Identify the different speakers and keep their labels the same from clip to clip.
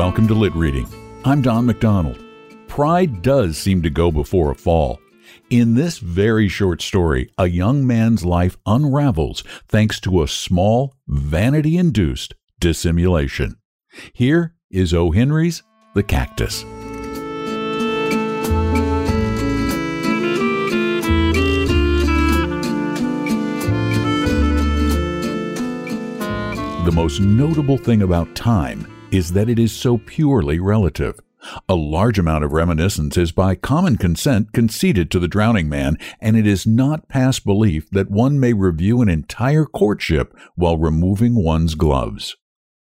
Speaker 1: Welcome to Lit Reading. I'm Don McDonald. Pride does seem to go before a fall. In this very short story, a young man's life unravels thanks to a small, vanity induced dissimulation. Here is O. Henry's The Cactus. The most notable thing about time is that it is so purely relative. A large amount of reminiscence is by common consent conceded to the drowning man, and it is not past belief that one may review an entire courtship while removing one's gloves.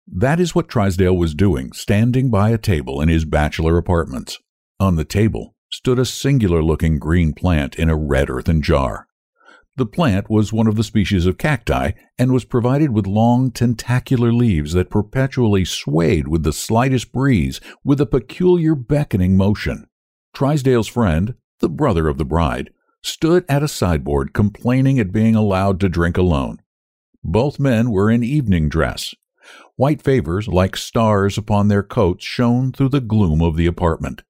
Speaker 1: That is what Trysdale was doing, standing by a table in his bachelor apartments. On the table stood a singular looking green plant in a red earthen jar. The plant was one of the species of cacti and was provided with long tentacular leaves that perpetually swayed with the slightest breeze with a peculiar beckoning motion. Trysdale's friend, the brother of the bride, stood at a sideboard complaining at being allowed to drink alone. Both men were in evening dress. White favors, like stars upon their coats, shone through the gloom of the apartment.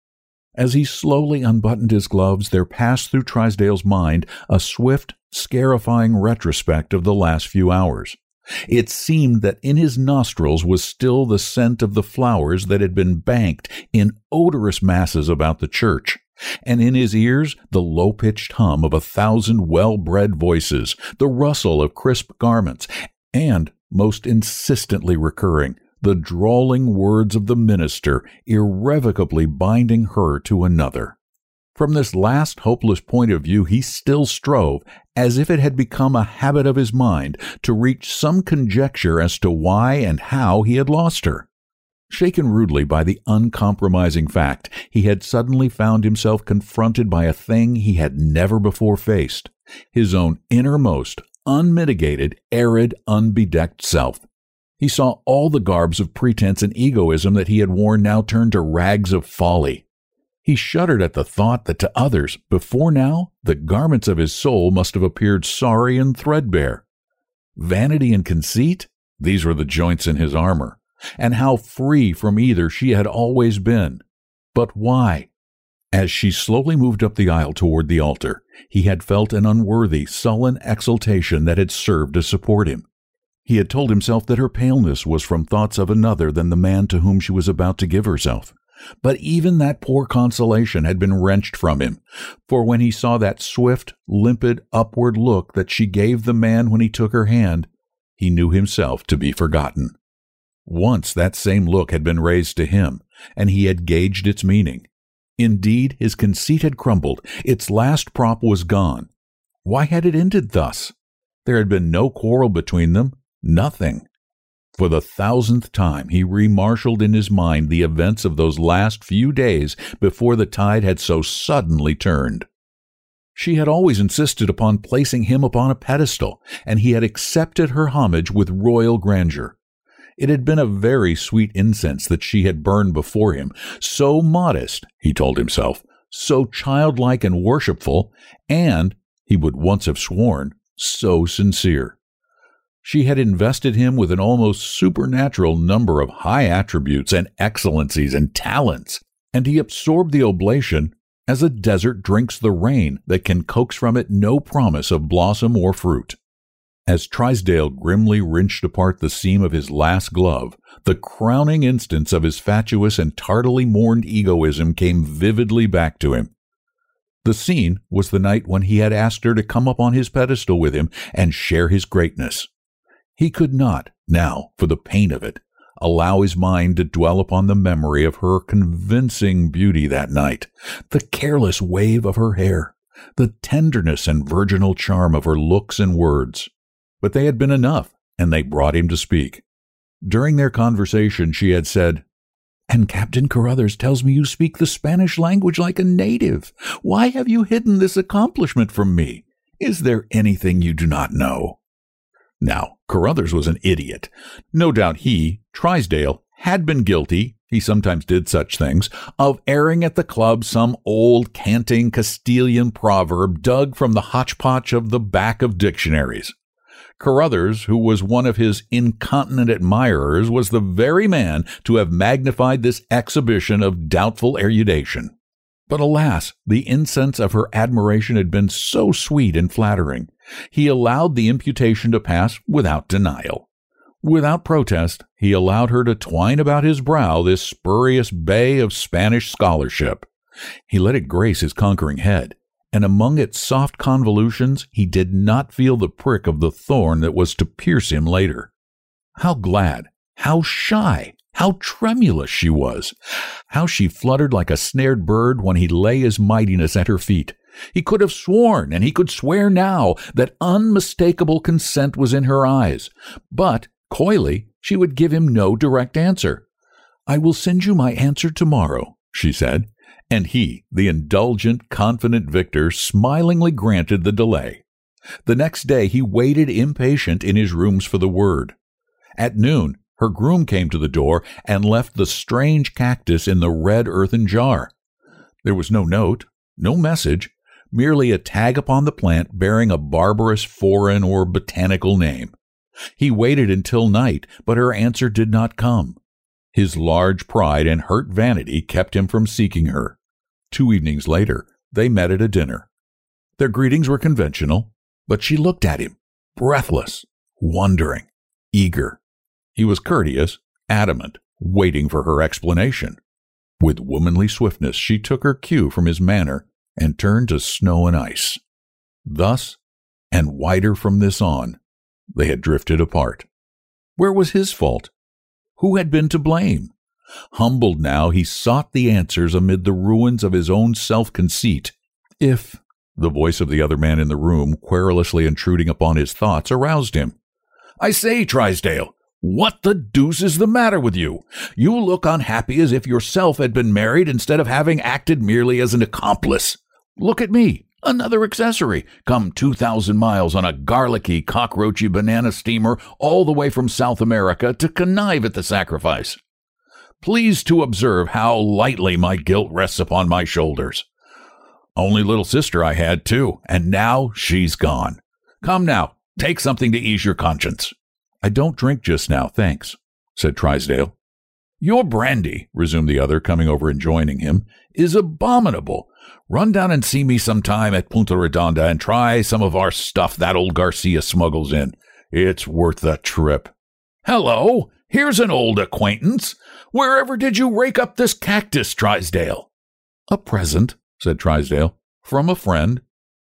Speaker 1: As he slowly unbuttoned his gloves, there passed through Trysdale's mind a swift, scarifying retrospect of the last few hours. It seemed that in his nostrils was still the scent of the flowers that had been banked in odorous masses about the church, and in his ears the low pitched hum of a thousand well bred voices, the rustle of crisp garments, and, most insistently recurring, the drawling words of the minister irrevocably binding her to another. From this last hopeless point of view, he still strove, as if it had become a habit of his mind, to reach some conjecture as to why and how he had lost her. Shaken rudely by the uncompromising fact, he had suddenly found himself confronted by a thing he had never before faced his own innermost, unmitigated, arid, unbedecked self. He saw all the garbs of pretense and egoism that he had worn now turned to rags of folly. He shuddered at the thought that to others, before now, the garments of his soul must have appeared sorry and threadbare. Vanity and conceit, these were the joints in his armor, and how free from either she had always been. But why? As she slowly moved up the aisle toward the altar, he had felt an unworthy, sullen exultation that had served to support him. He had told himself that her paleness was from thoughts of another than the man to whom she was about to give herself. But even that poor consolation had been wrenched from him, for when he saw that swift, limpid, upward look that she gave the man when he took her hand, he knew himself to be forgotten. Once that same look had been raised to him, and he had gauged its meaning. Indeed, his conceit had crumbled, its last prop was gone. Why had it ended thus? There had been no quarrel between them, nothing. For the thousandth time, he remarshaled in his mind the events of those last few days before the tide had so suddenly turned. She had always insisted upon placing him upon a pedestal, and he had accepted her homage with royal grandeur. It had been a very sweet incense that she had burned before him, so modest, he told himself, so childlike and worshipful, and, he would once have sworn, so sincere. She had invested him with an almost supernatural number of high attributes and excellencies and talents, and he absorbed the oblation as a desert drinks the rain that can coax from it no promise of blossom or fruit. As Trysdale grimly wrenched apart the seam of his last glove, the crowning instance of his fatuous and tardily mourned egoism came vividly back to him. The scene was the night when he had asked her to come up on his pedestal with him and share his greatness. He could not, now, for the pain of it, allow his mind to dwell upon the memory of her convincing beauty that night, the careless wave of her hair, the tenderness and virginal charm of her looks and words. But they had been enough, and they brought him to speak. During their conversation, she had said, And Captain Carruthers tells me you speak the Spanish language like a native. Why have you hidden this accomplishment from me? Is there anything you do not know? Now, Carruthers was an idiot. No doubt he, Trysdale, had been guilty, he sometimes did such things, of airing at the club some old canting Castilian proverb dug from the hotchpotch of the back of dictionaries. Carruthers, who was one of his incontinent admirers, was the very man to have magnified this exhibition of doubtful erudition. But alas, the incense of her admiration had been so sweet and flattering, he allowed the imputation to pass without denial. Without protest, he allowed her to twine about his brow this spurious bay of Spanish scholarship. He let it grace his conquering head, and among its soft convolutions he did not feel the prick of the thorn that was to pierce him later. How glad, how shy, how tremulous she was! How she fluttered like a snared bird when he lay his mightiness at her feet! He could have sworn, and he could swear now, that unmistakable consent was in her eyes. But Coyly, she would give him no direct answer. I will send you my answer tomorrow, she said, and he, the indulgent, confident victor, smilingly granted the delay. The next day he waited impatient in his rooms for the word. At noon, her groom came to the door and left the strange cactus in the red earthen jar. There was no note, no message, merely a tag upon the plant bearing a barbarous foreign or botanical name. He waited until night, but her answer did not come. His large pride and hurt vanity kept him from seeking her. Two evenings later, they met at a dinner. Their greetings were conventional, but she looked at him, breathless, wondering, eager. He was courteous, adamant, waiting for her explanation. With womanly swiftness, she took her cue from his manner and turned to snow and ice. Thus, and wider from this on, they had drifted apart. Where was his fault? Who had been to blame? Humbled now, he sought the answers amid the ruins of his own self conceit. If the voice of the other man in the room, querulously intruding upon his thoughts, aroused him. I say, Trysdale, what the deuce is the matter with you? You look unhappy as if yourself had been married instead of having acted merely as an accomplice. Look at me. Another accessory, come 2,000 miles on a garlicky, cockroachy banana steamer all the way from South America to connive at the sacrifice. Please to observe how lightly my guilt rests upon my shoulders. Only little sister I had, too, and now she's gone. Come now, take something to ease your conscience. I don't drink just now, thanks, said Trysdale. Your brandy, resumed the other, coming over and joining him, is abominable. Run down and see me sometime at Punta Redonda and try some of our stuff that old Garcia smuggles in. It's worth the trip. Hello, here's an old acquaintance. Wherever did you rake up this cactus, Trysdale? A present, said Trysdale, from a friend.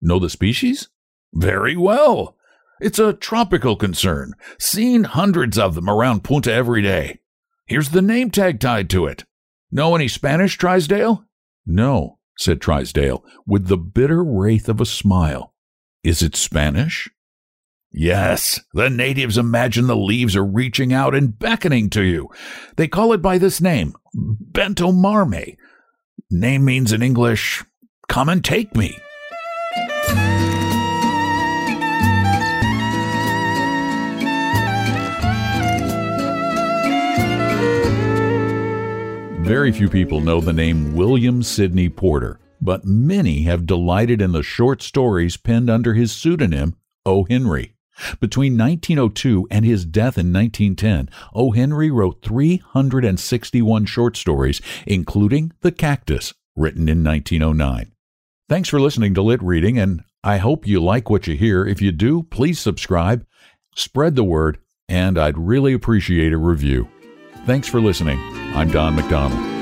Speaker 1: Know the species? Very well. It's a tropical concern. Seen hundreds of them around Punta every day. Here's the name tag tied to it. Know any Spanish, Trysdale? No, said Trysdale, with the bitter wraith of a smile. Is it Spanish? Yes, the natives imagine the leaves are reaching out and beckoning to you. They call it by this name, Ventomarme. Name means in English, come and take me. Very few people know the name William Sidney Porter, but many have delighted in the short stories penned under his pseudonym, O. Henry. Between 1902 and his death in 1910, O. Henry wrote 361 short stories, including The Cactus, written in 1909. Thanks for listening to Lit Reading, and I hope you like what you hear. If you do, please subscribe, spread the word, and I'd really appreciate a review. Thanks for listening. I'm Don McDonald.